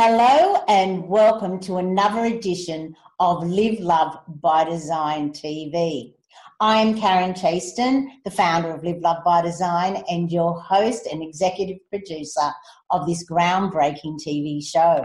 Hello and welcome to another edition of Live Love by Design TV. I'm Karen Chaston, the founder of Live Love by Design and your host and executive producer of this groundbreaking TV show.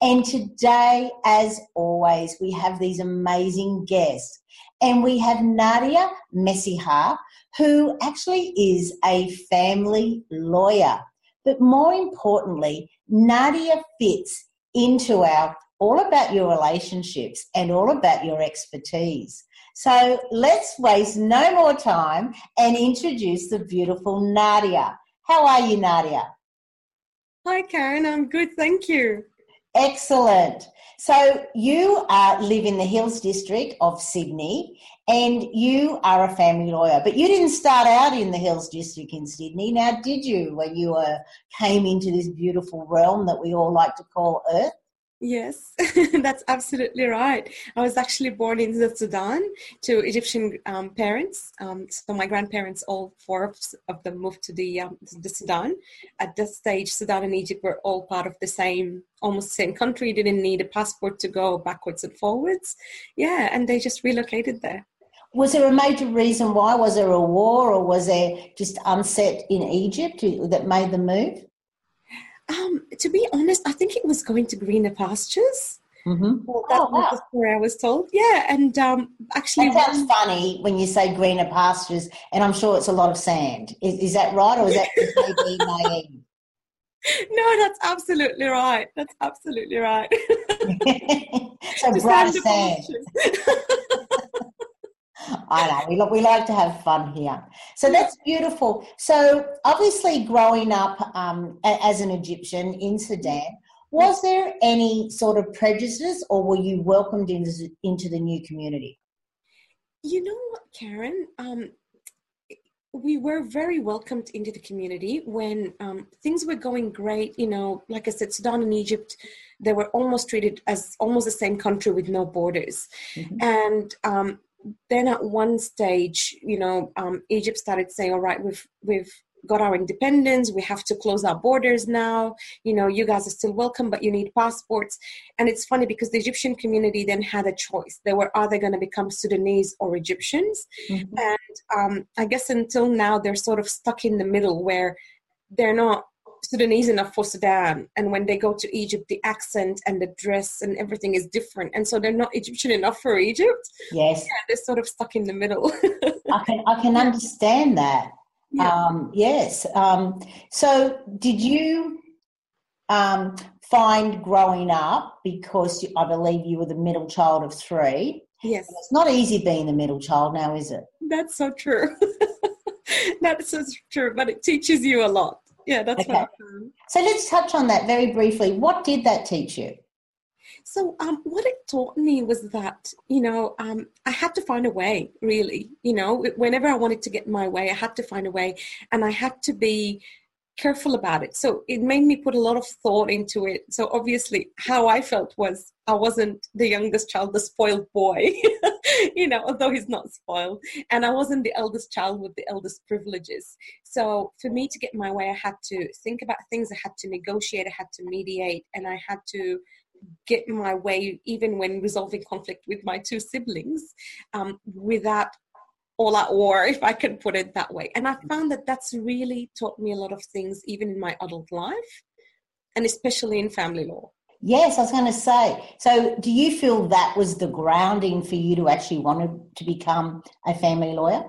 And today, as always, we have these amazing guests. And we have Nadia Messiha, who actually is a family lawyer. But more importantly, Nadia fits into our all about your relationships and all about your expertise. So let's waste no more time and introduce the beautiful Nadia. How are you, Nadia? Hi, Karen. I'm good. Thank you. Excellent. So you uh, live in the Hills District of Sydney and you are a family lawyer, but you didn't start out in the Hills District in Sydney. Now, did you, when you came into this beautiful realm that we all like to call Earth? Yes, that's absolutely right. I was actually born in the Sudan to Egyptian um, parents. Um, so my grandparents, all four of them, moved to the um, the Sudan. At that stage, Sudan and Egypt were all part of the same, almost the same country. Didn't need a passport to go backwards and forwards. Yeah, and they just relocated there. Was there a major reason why? Was there a war, or was there just unset in Egypt that made the move? Um, to be honest, I think it was going to greener pastures. Mm-hmm. Well, that oh, wow. where I was told. Yeah, and um, actually, that sounds funny when you say greener pastures, and I'm sure it's a lot of sand. Is, is that right, or is that maybe naive? No, that's absolutely right. That's absolutely right. so bright sand. I know we, we like to have fun here. So that's beautiful. So obviously, growing up um, as an Egyptian in Sudan, was there any sort of prejudice, or were you welcomed into into the new community? You know what, Karen? Um, we were very welcomed into the community when um, things were going great. You know, like I said, Sudan and Egypt, they were almost treated as almost the same country with no borders. Mm-hmm. And um, then at one stage, you know, um, Egypt started saying, "All right, we've we've got our independence. We have to close our borders now. You know, you guys are still welcome, but you need passports." And it's funny because the Egyptian community then had a choice. They were either going to become Sudanese or Egyptians, mm-hmm. and um, I guess until now they're sort of stuck in the middle where they're not Sudanese enough for Sudan. And when they go to Egypt, the accent and the dress and everything is different. And so they're not Egyptian enough for Egypt. Yes. Yeah, they're sort of stuck in the middle. I can I can understand that. Yeah. Um, yes. Um, so did you um, find growing up because you, I believe you were the middle child of three? Yes. It's not easy being the middle child now, is it? That's so true. That's so true, but it teaches you a lot yeah, that's okay. So let's touch on that very briefly. What did that teach you? So, um, what it taught me was that, you know, um, I had to find a way, really. You know, whenever I wanted to get my way, I had to find a way and I had to be careful about it. So it made me put a lot of thought into it. So obviously, how I felt was I wasn't the youngest child, the spoiled boy, you know, although he's not spoiled. And I wasn't the eldest child with the eldest privileges. So for me to get my way, I had to think about things, I had to negotiate, I had to mediate, and I had to get my way even when resolving conflict with my two siblings um, without all at war, if I can put it that way. And I found that that's really taught me a lot of things, even in my adult life, and especially in family law. Yes, I was going to say. So, do you feel that was the grounding for you to actually want to become a family lawyer?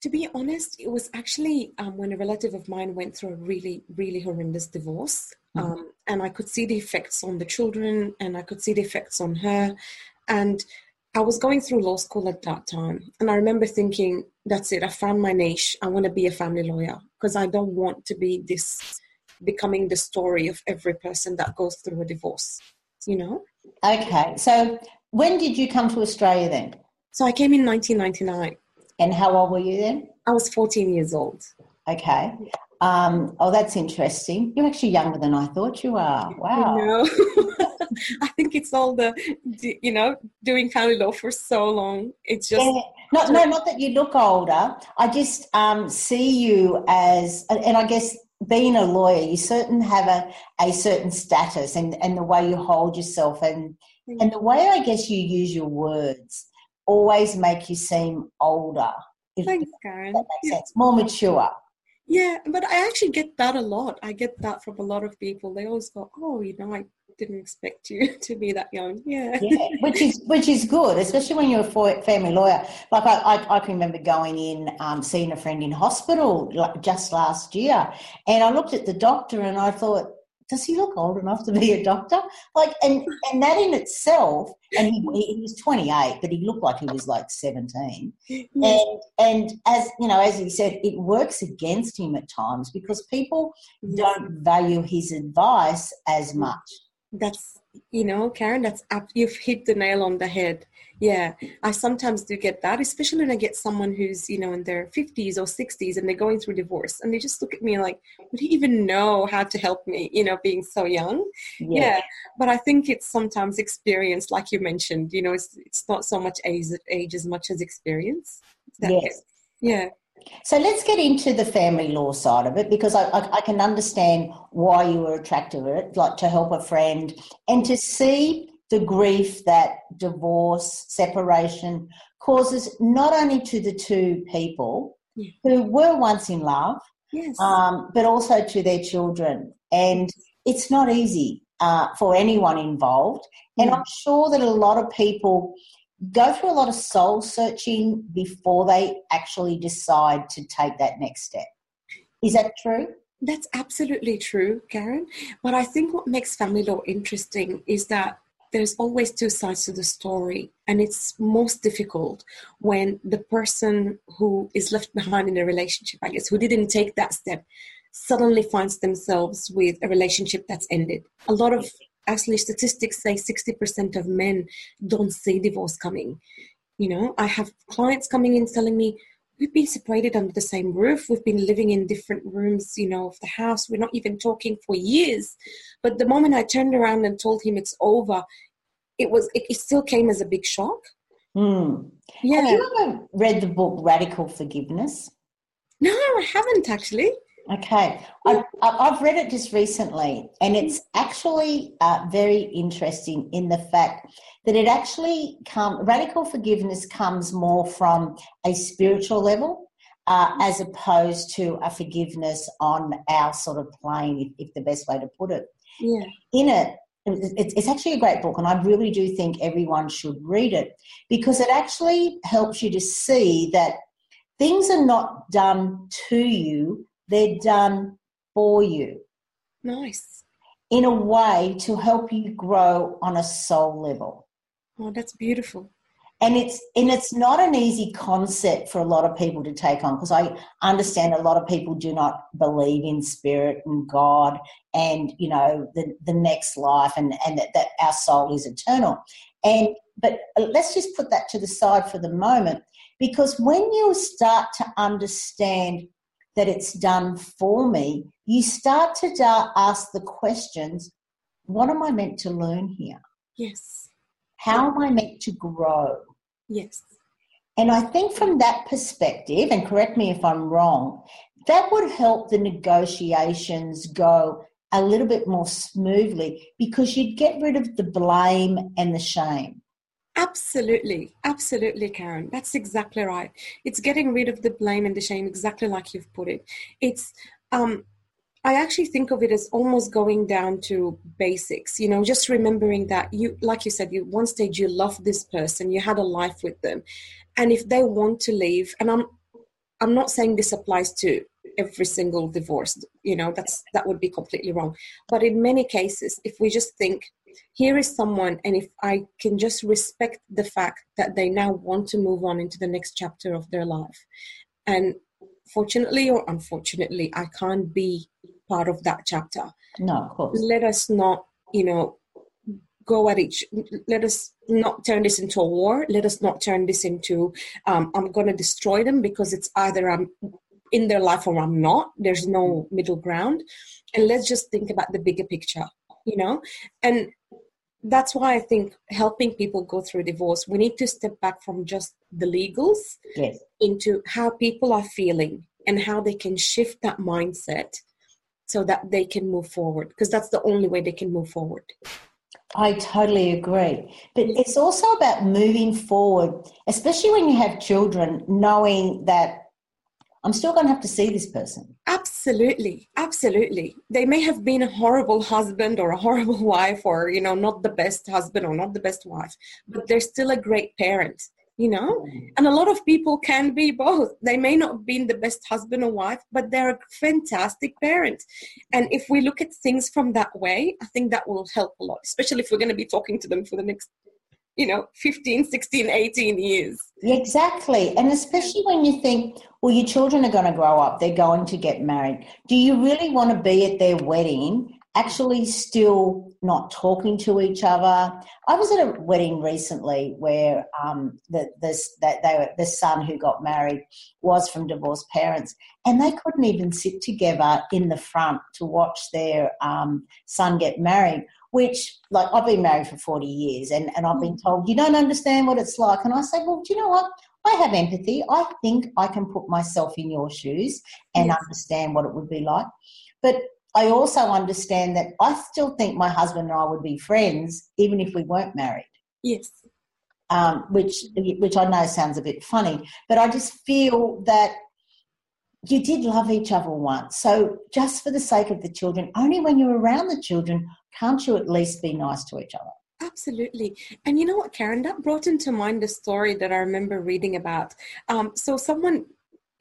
To be honest, it was actually um, when a relative of mine went through a really, really horrendous divorce. Mm-hmm. Um, and I could see the effects on the children and I could see the effects on her. And I was going through law school at that time, and I remember thinking, that's it, I found my niche. I want to be a family lawyer because I don't want to be this becoming the story of every person that goes through a divorce, you know? Okay, so when did you come to Australia then? So I came in 1999. And how old were you then? I was 14 years old. Okay. Um, oh, that's interesting. You're actually younger than I thought you are. Wow. I think it's all the, you know, doing family law for so long. It's just. Yeah. Not, no, not that you look older. I just um, see you as, and I guess being a lawyer, you certain have a, a certain status and, and the way you hold yourself and and the way I guess you use your words always make you seem older. Thanks, Karen. That makes yeah. sense. More mature. Yeah, but I actually get that a lot. I get that from a lot of people. They always go, "Oh, you know, I didn't expect you to be that young." Yeah, yeah, which is which is good, especially when you're a family lawyer. Like I, I, I can remember going in, um, seeing a friend in hospital like just last year, and I looked at the doctor and I thought, does he look old enough to be a doctor? Like, and and that in itself, and he, he was 28, but he looked like he was like 17. And and as you know, as he said, it works against him at times because people don't value his advice as much. That's you know, Karen, that's you've hit the nail on the head yeah i sometimes do get that especially when i get someone who's you know in their 50s or 60s and they're going through divorce and they just look at me like would he even know how to help me you know being so young yeah, yeah. but i think it's sometimes experience like you mentioned you know it's it's not so much age, age as much as experience yes. yeah so let's get into the family law side of it because I, I, I, can understand why you were attracted to it, like to help a friend and to see the grief that divorce, separation causes not only to the two people yeah. who were once in love, yes. um, but also to their children. And it's not easy uh, for anyone involved. And I'm sure that a lot of people go through a lot of soul searching before they actually decide to take that next step. Is that true? That's absolutely true, Karen. But I think what makes family law interesting is that there's always two sides to the story and it's most difficult when the person who is left behind in a relationship i guess who didn't take that step suddenly finds themselves with a relationship that's ended a lot of actually statistics say 60% of men don't see divorce coming. You know i have clients coming in telling me we've been separated under the same roof. We've been living in different rooms you know of the house. We're not even talking for years. But the moment i turned around and told him it's over it was it, it still came as a big shock. Mm. yeah. Have you ever read the book radical forgiveness? No i haven't actually. Okay, I've, I've, read it just recently, and it's actually uh, very interesting in the fact that it actually come radical forgiveness comes more from a spiritual level uh, as opposed to a forgiveness on our sort of plane, if, if the best way to put it. Yeah. In it, it's actually a great book, and I really do think everyone should read it because it actually helps you to see that things are not done to you, they're done for you. Nice. In a way to help you grow on a soul level. Oh, that's beautiful and it's and it's not an easy concept for a lot of people to take on because I understand a lot of people do not believe in spirit and God and you know the the next life and and that, that our soul is eternal and but let's just put that to the side for the moment because when you start to understand that it's done for me you start to ask the questions what am I meant to learn here yes how am I meant to grow Yes. And I think from that perspective, and correct me if I'm wrong, that would help the negotiations go a little bit more smoothly because you'd get rid of the blame and the shame. Absolutely, absolutely, Karen. That's exactly right. It's getting rid of the blame and the shame, exactly like you've put it. It's um, I actually think of it as almost going down to basics, you know, just remembering that you, like you said, you one stage you love this person, you had a life with them, and if they want to leave, and I'm, I'm not saying this applies to every single divorce, you know, that's that would be completely wrong. But in many cases, if we just think, here is someone, and if I can just respect the fact that they now want to move on into the next chapter of their life, and fortunately or unfortunately, I can't be part of that chapter. No, of course. Let us not, you know, go at each. Let us not turn this into a war. Let us not turn this into um, I'm going to destroy them because it's either I'm in their life or I'm not. There's no middle ground. And let's just think about the bigger picture, you know? And that's why I think helping people go through divorce, we need to step back from just the legals yes. into how people are feeling and how they can shift that mindset so that they can move forward because that's the only way they can move forward. I totally agree. But it's also about moving forward, especially when you have children, knowing that I'm still going to have to see this person. Absolutely. Absolutely. They may have been a horrible husband or a horrible wife or, you know, not the best husband or not the best wife, but they're still a great parent you know? Mm. and a lot of people can be both. They may not be the best husband or wife but they're a fantastic parent. And if we look at things from that way i think that will help a lot especially if we're going to be talking to them for the next you know 15 16 18 years. Exactly. And especially when you think well your children are going to grow up. They're going to get married. Do you really want to be at their wedding actually still not talking to each other. I was at a wedding recently where um, the, this, that they were, the son who got married was from divorced parents, and they couldn't even sit together in the front to watch their um, son get married. Which, like, I've been married for 40 years and, and I've been told, you don't understand what it's like. And I say, well, do you know what? I have empathy. I think I can put myself in your shoes and yes. understand what it would be like. But I also understand that I still think my husband and I would be friends even if we weren't married. Yes. Um, which which I know sounds a bit funny, but I just feel that you did love each other once. So just for the sake of the children, only when you're around the children, can't you at least be nice to each other? Absolutely. And you know what, Karen, that brought into mind a story that I remember reading about. Um, so someone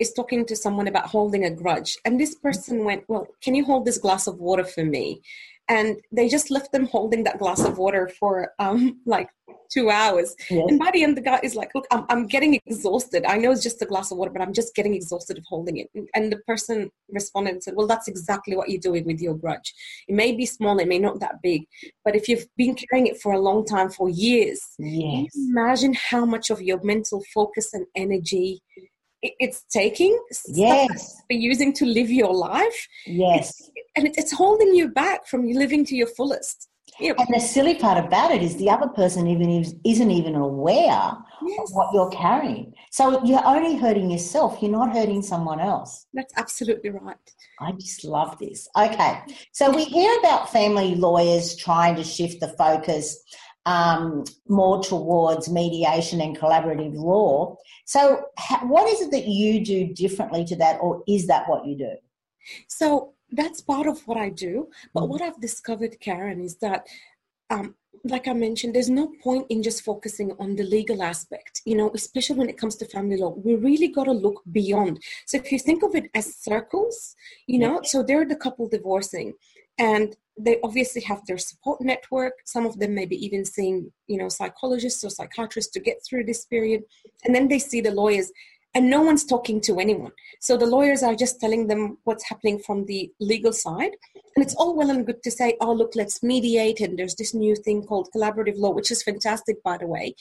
is talking to someone about holding a grudge. And this person went, Well, can you hold this glass of water for me? And they just left them holding that glass of water for um, like two hours. Yes. And by the end, the guy is like, Look, I'm, I'm getting exhausted. I know it's just a glass of water, but I'm just getting exhausted of holding it. And the person responded and said, Well, that's exactly what you're doing with your grudge. It may be small, it may not that big, but if you've been carrying it for a long time, for years, yes. imagine how much of your mental focus and energy it's taking yes. for using to live your life. Yes. It's, and it's holding you back from living to your fullest. And the silly part about it is the other person even isn't even aware yes. of what you're carrying. So you're only hurting yourself. You're not hurting someone else. That's absolutely right. I just love this. Okay. So we hear about family lawyers trying to shift the focus um, more towards mediation and collaborative law. So, what is it that you do differently to that, or is that what you do? So, that's part of what I do. But what I've discovered, Karen, is that um, like I mentioned, there's no point in just focusing on the legal aspect, you know, especially when it comes to family law. We really got to look beyond. So if you think of it as circles, you know, so they're the couple divorcing and they obviously have their support network. Some of them may be even seeing you know psychologists or psychiatrists to get through this period. And then they see the lawyers and no one's talking to anyone. So the lawyers are just telling them what's happening from the legal side. And it's all well and good to say oh look let's mediate and there's this new thing called collaborative law which is fantastic by the way.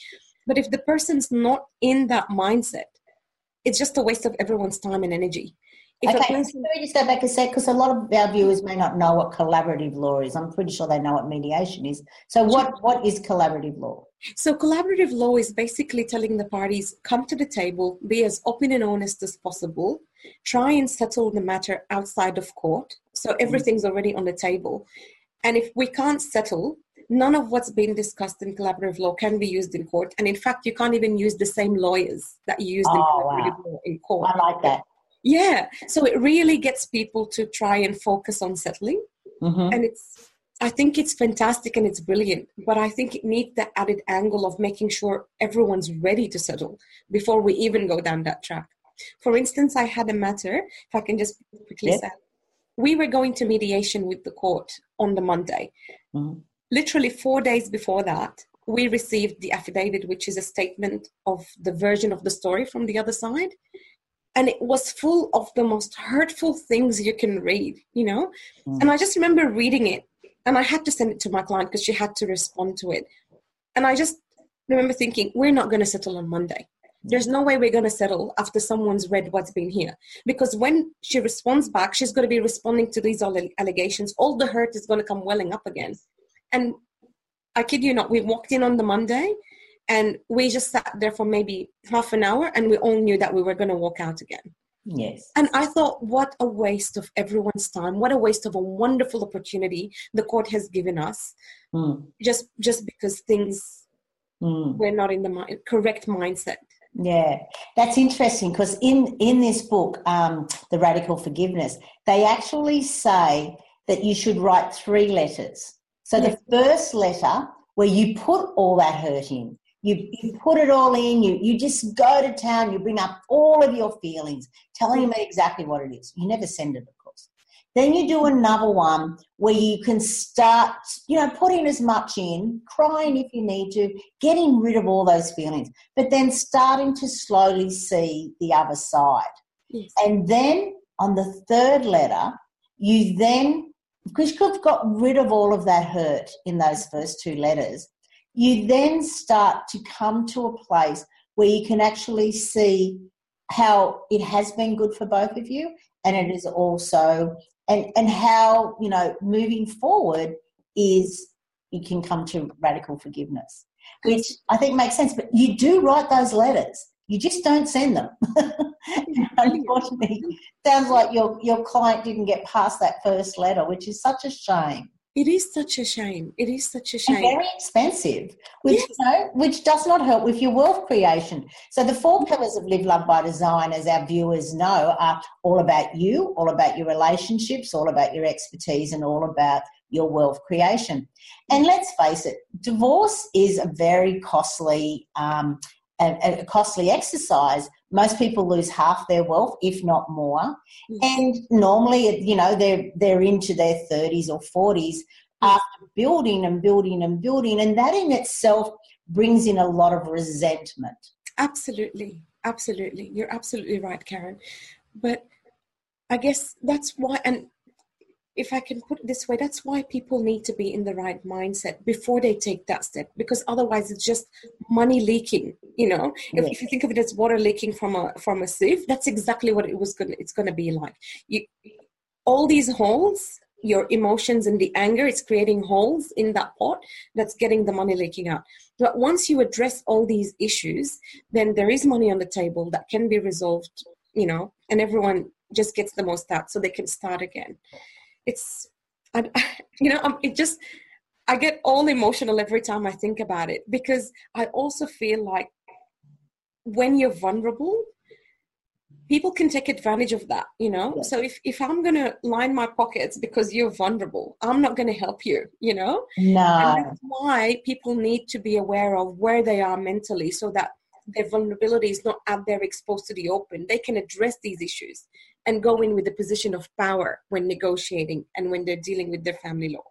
But if the person's not in that mindset it's just a waste of everyone's time and energy if okay, person, let me just go back a sec because a lot of our viewers may not know what collaborative law is. I'm pretty sure they know what mediation is. So, what, what is collaborative law? So, collaborative law is basically telling the parties come to the table, be as open and honest as possible, try and settle the matter outside of court. So, mm-hmm. everything's already on the table. And if we can't settle, none of what's been discussed in collaborative law can be used in court. And in fact, you can't even use the same lawyers that you used oh, in collaborative wow. law in court. I like that. Yeah. So it really gets people to try and focus on settling. Mm-hmm. And it's, I think it's fantastic and it's brilliant, but I think it needs the added angle of making sure everyone's ready to settle before we even go down that track. For instance, I had a matter, if I can just quickly say, we were going to mediation with the court on the Monday. Mm-hmm. Literally four days before that, we received the affidavit, which is a statement of the version of the story from the other side and it was full of the most hurtful things you can read you know? Mm. and i just remember reading it and i had to send it to my client because she had to respond to it. And i just remember thinking we're not going to settle on monday. There's no way we're going to settle after someone's read what's been here. Because when she responds back she's going to be responding to these allegations. All the hurt is going to come welling up again. And i kid you not we walked in on the monday and we just sat there for maybe half an hour and we all knew that we were going to walk out again Yes. And I thought, what a waste of everyone's time. What a waste of a wonderful opportunity the court has given us Mm. just just because things Mm. were not in the correct mindset. Yeah, that's interesting because in in this book, um, the Radical Forgiveness, they actually say that you should write three letters. So the first letter, where you put all that hurt in, you, you put it all in, you you just go to town, you bring up all of your feelings, telling them exactly what it is. You never send it, of course. Then you do another one where you can start, you know, putting as much in, crying if you need to, getting rid of all those feelings, but then starting to slowly see the other side. Yes. And then on the third letter, you then, because you've got rid of all of that hurt in those first two letters, you then start to come to a place where you can actually see how it has been good for both of you and it is also and and how you know moving forward is you can come to radical forgiveness which i think makes sense but you do write those letters. You just don't send them. Unfortunately sounds like your your client didn't get past that first letter which is such a shame It is such a shame. It is such a and shame. very expensive, which Yes. you know, which does not help with your wealth creation. So the four pillars of Live Love by Design, as our viewers know, are all about you, all about your relationships, all about your expertise, and all about your wealth creation. And let's face it, divorce is a very costly, um, a, a costly exercise. Most people lose half their wealth, if not more. Yes. And normally, you know, they're they're into their thirties or forties mm. after building and building and building, and that in itself brings in a lot of resentment. Absolutely. Absolutely. You're absolutely right, Karen. But I guess that's why, and if I can put it this way, that's why people need to be in the right mindset before they take that step, because otherwise it's just money leaking. You know, if, if you think of it as water leaking from a from a sieve, that's exactly what it was going. It's going to be like. You, all these holes, your emotions and the anger, it's creating holes in that pot that's getting the money leaking out. But once you address all these issues, then there is money on the table that can be resolved, you know, and everyone just gets the most out so they can start again. It's, I, you know, um, it just, I get all emotional every time I think about it because I also feel like when you're vulnerable, people can take advantage of that, you know? Yeah. So if, if I'm going to line my pockets because you're vulnerable, I'm not going to help you, you know? And No, that's why people need to be aware of where they are mentally so that their vulnerability is not out there exposed to the open. They can address these issues and go in with a position of power when negotiating and when they're dealing with their family law.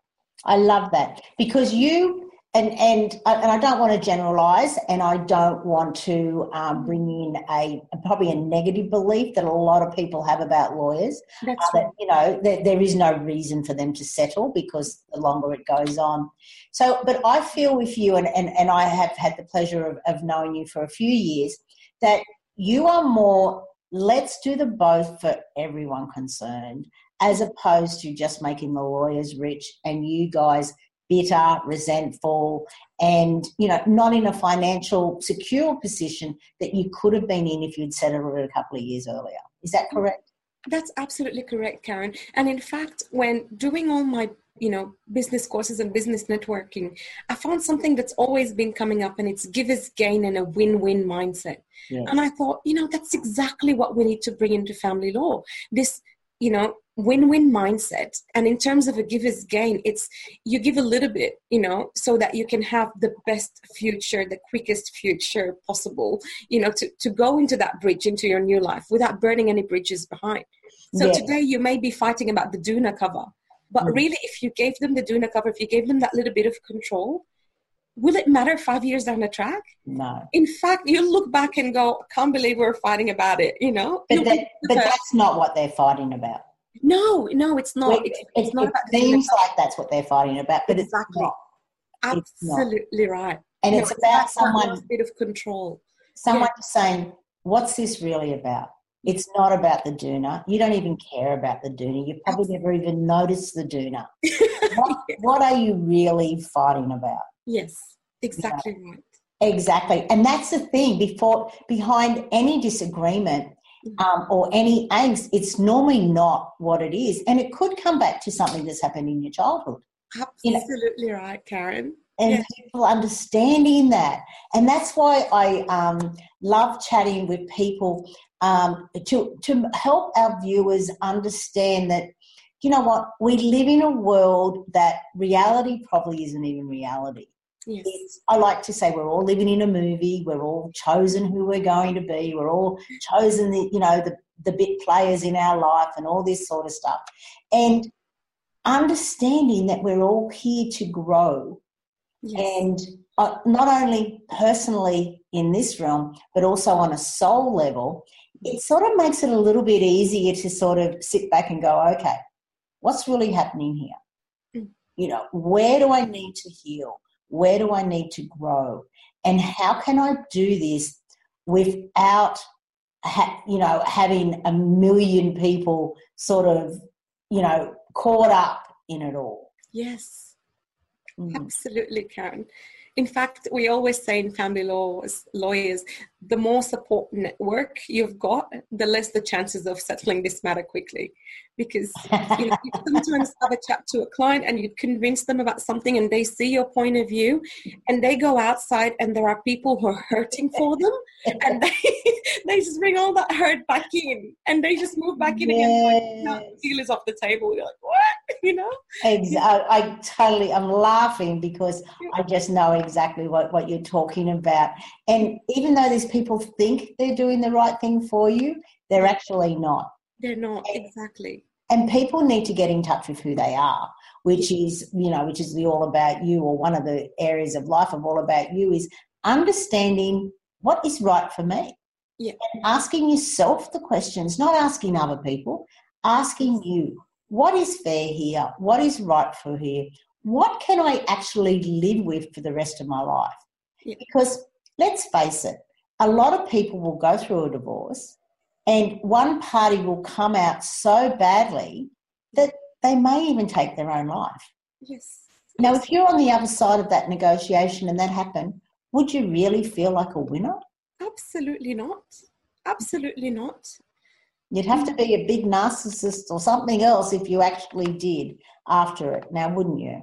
I love that because you and and and I don't want to generalize, and I don't want to um, bring in a probably a negative belief that a lot of people have about lawyers. That's uh, that you know there, there is no reason for them to settle because the longer it goes on so but i feel with you and, and, and i have had the pleasure of, of knowing you for a few years that you are more let's do the both for everyone concerned as opposed to just making the lawyers rich and you guys bitter resentful and you know not in a financial secure position that you could have been in if you'd settled it a couple of years earlier is that correct That's absolutely correct, Karen. And in fact, when doing all my you know business courses and business networking, I found something that's always been coming up, and it's givers gain and a win-win mindset. Yes. And I thought, you know, that's exactly what we need to bring into family law. This, you know, win-win mindset. And in terms of a giver's gain, it's you give a little bit, you know, so that you can have the best future, the quickest future possible, you know, to, to go into that bridge into your new life without burning any bridges behind. So Yes. today you may be fighting about the doona cover. But Mm. really, if you gave them the doona cover, if you gave them that little bit of control, will it matter five years down the track? no in fact, you look back and go, can't believe we're fighting about it, you know? But, that, but that's not what they're fighting about. no, no, it's not. Well, It's, it, it's not it about seems like that's what they're fighting about, but Exactly. it's not. it's not. absolutely right. And No, it's about that someone, last bit of control. someone just saying, "What's this really about?" It's not about the doona. You don't even care about the doona. You probably never even noticed the doona. What, what are you really fighting about? yes, exactly right. Exactly, and that's the thing. Before behind any disagreement Mm-hmm. um, or any angst, it's normally not what it is. And it could come back to something that's happened in your childhood. You know- Absolutely right, Karen. And Yeah. people understanding that. And that's why I um, love chatting with people um, to, to help our viewers understand that, you know what, we live in a world that reality probably isn't even reality. Yes. It's, I like to say we're all living in a movie. We're all chosen who we're going to be. We're all chosen the you know the the bit players in our life and all this sort of stuff. And understanding that we're all here to grow Yes. and uh, not only personally in this realm, but also on a soul level, it sort of makes it a little bit easier to sort of sit back and go, okay, what's really happening here? Mm. You know, where do I need to heal? Where do I need to grow? And how can I do this without, ha- you know, having a million people sort of, you know, caught up in it all? yes. Mm. Absolutely, Karen. In fact, we always say in family laws, lawyers, the more support network you've got, the less the chances of settling this matter quickly. Because you, know, you sometimes have a chat to a client and you convince them about something and they see your point of view and they go outside and there are people who are hurting for them and they, they just bring all that hurt back in and they just move back in again. Yes. deal is off the table. You're like, what? You know? Ex- I, I totally, I'm laughing because I just know exactly what, what you're talking about. And even though these people think they're doing the right thing for you, they're actually not. They're not. Exactly. And people need to get in touch with who they are, which is, you know, which is the all about you or one of the areas of life of all about you is understanding what is right for me. Yeah. And asking yourself the questions, not asking other people, asking you, what is fair here? What is right for here? What can I actually live with for the rest of my life? Yeah. Because let's face it, a lot of people will go through a divorce and one party will come out so badly that they may even take their own life. Yes. Now, if you're on the other side of that negotiation and that happened, would you really feel like a winner? Absolutely not. Absolutely not. You'd have to be a big narcissist or something else if you actually did after it, now wouldn't you?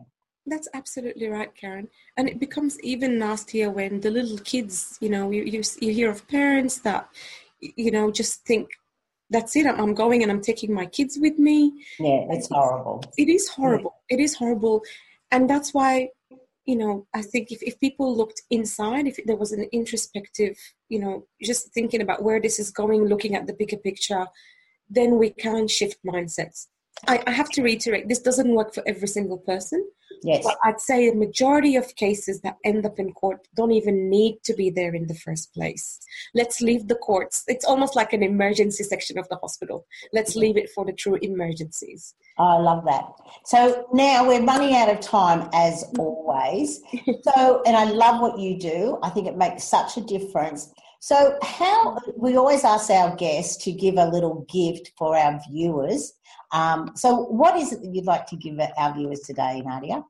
That's absolutely right, Karen. And it becomes even nastier when the little kids, you know, you, you, you hear of parents that, you know, just think, that's it, I'm, I'm going and I'm taking my kids with me. Yeah, it's horrible. It is horrible. It is horrible. And that's why, you know, I think if, if people looked inside, if there was an introspective, you know, just thinking about where this is going, looking at the bigger picture, then we can shift mindsets. I, I have to reiterate, this doesn't work for every single person. Yes. But I'd say a majority of cases that end up in court don't even need to be there in the first place. Let's leave the courts. It's almost like an emergency section of the hospital. Let's leave it for the true emergencies. I love that. So now we're running out of time as always. So, and I love what you do. I think it makes such a difference. So, how we always ask our guests to give a little gift for our viewers. Um, so, what is it that you'd like to give our viewers today, Nadia?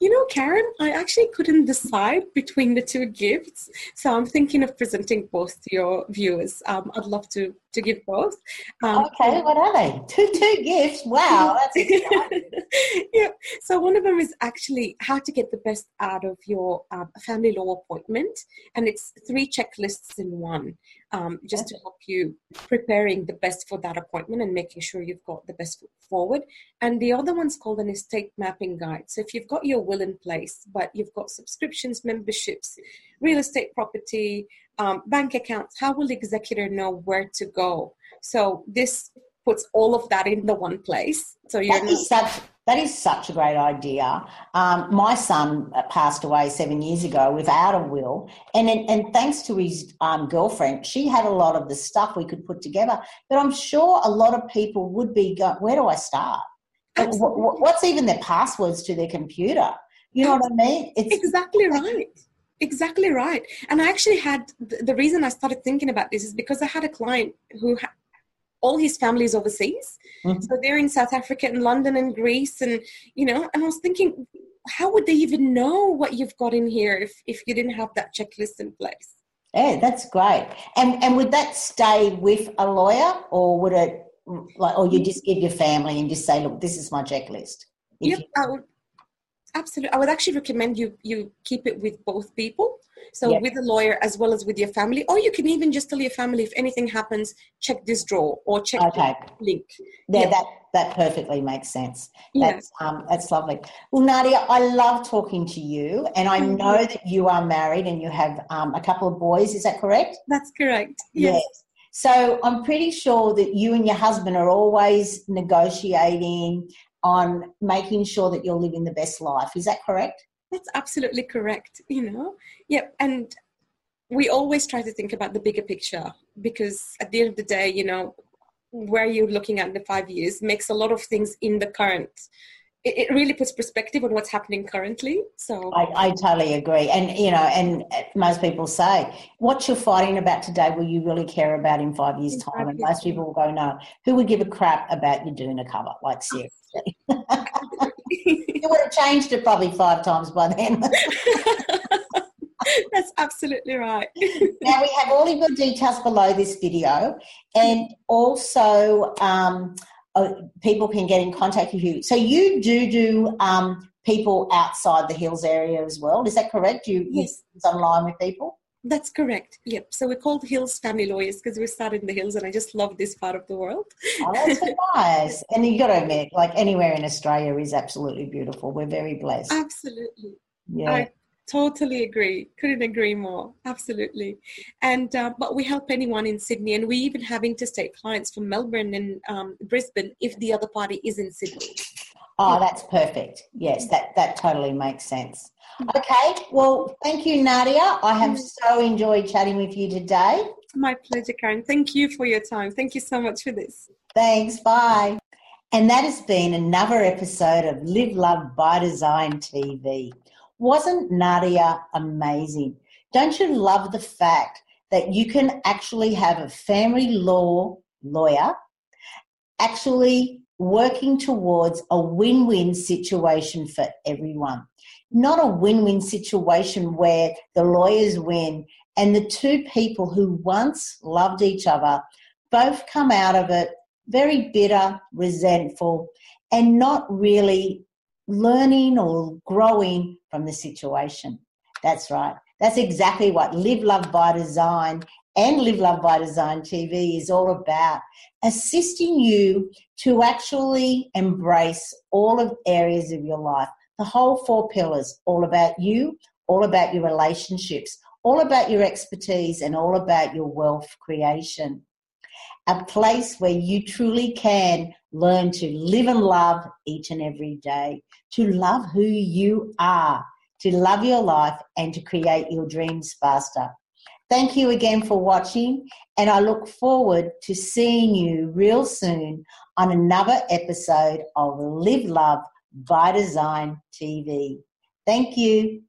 You know, Karen, I actually couldn't decide between the two gifts. So I'm thinking of presenting both to your viewers. Um, I'd love to, to give both. Um, Okay, what are they? Two two gifts. Wow, that's exciting. yeah. So one of them is actually how to get the best out of your um, family law appointment, and it's three checklists in one, um, just to help you preparing the best for that appointment and making sure you've got the best foot forward. And the other one's called an estate mapping guide. So if you've got your will in place, but you've got subscriptions, memberships, real estate property, um, bank accounts, how will the executor know where to go? So this puts all of that in the one place. So you're That is such that is such a great idea. Um, my son passed away seven years ago without a will, and and, and thanks to his um, girlfriend, she had a lot of the stuff we could put together. But I'm sure a lot of people would be going, "Where do I start? Wh- wh- What's even their passwords to their computer? You know what I mean? It's exactly right exactly right and i actually had the, reason i started thinking about this is because i had a client who ha- all his family is overseas Mhm. so they're in south africa and london and greece and you know and i was thinking how would they even know what you've got in here if if you didn't have that checklist in place Yeah, that's great. And and would that stay with a lawyer, or would it like, or you just give your family and just say, look, this is my checklist? Yep, you- I would absolutely. I would actually recommend you you keep it with both people. So yep. with a lawyer as well as with your family, or you can even just tell your family if anything happens, check this drawer or check okay. the link. Yeah, yep. that that perfectly makes sense. That's um, that's lovely. Well, Nadia, I love talking to you, and I mm-hmm. know that you are married and you have um, a couple of boys. Is that correct? That's correct. Yes. yes. So I'm pretty sure that you and your husband are always negotiating on making sure that you're living the best life. Is that correct? That's absolutely correct. You know, yep. And we always try to think about the bigger picture because at the end of the day, you know, where you're looking at the five years makes a lot of things in the current it, really puts perspective on what's happening currently. So I, I, totally agree, and you know, and most people say, "What you're fighting about today, will you really care about in five years' time?" And most people will go, "No." Who would give a crap about you doing a cover? Like seriously, you would have changed it probably five times by then. That's absolutely right. now we have all of your details below this video, and also. Um, uh, people can get in contact with you. So you do do um, people outside the hills area as well. Is that correct? You yes. online with people. That's correct. Yep. So we're called Hills Family Lawyers because we started in the hills, and I just love this part of the world. oh, that's so nice. And you got to admit, like anywhere in Australia is absolutely beautiful. We're very blessed. Absolutely. Yeah. I Totally agree. Couldn't agree more. Absolutely. And uh, but we help anyone in Sydney, and we even have interstate clients from Melbourne and um, Brisbane if the other party is in Sydney. Oh, that's perfect. Yes, that that totally makes sense. Okay. Well, thank you, Nadia. I have so enjoyed chatting with you today. My pleasure, Karen. Thank you for your time. Thank you so much for this. Thanks. Bye. And that has been another episode of Live Love by Design TV. Wasn't Nadia amazing? Don't you love the fact that you can actually have a family law lawyer actually working towards a win win situation for everyone? Not a win win situation where the lawyers win and the two people who once loved each other both come out of it very bitter, resentful, and not really learning or growing from the situation. That's right. That's exactly what Live Love by Design and Live Love by Design TV is all about. Assisting you to actually embrace all of areas of your life, the whole four pillars, all about you, all about your relationships, all about your expertise, and all about your wealth creation. A place where you truly can learn to live and love each and every day, to love who you are, to love your life, and to create your dreams faster. Thank you again for watching, and I look forward to seeing you real soon on another episode of Live Love by Design TV. Thank you.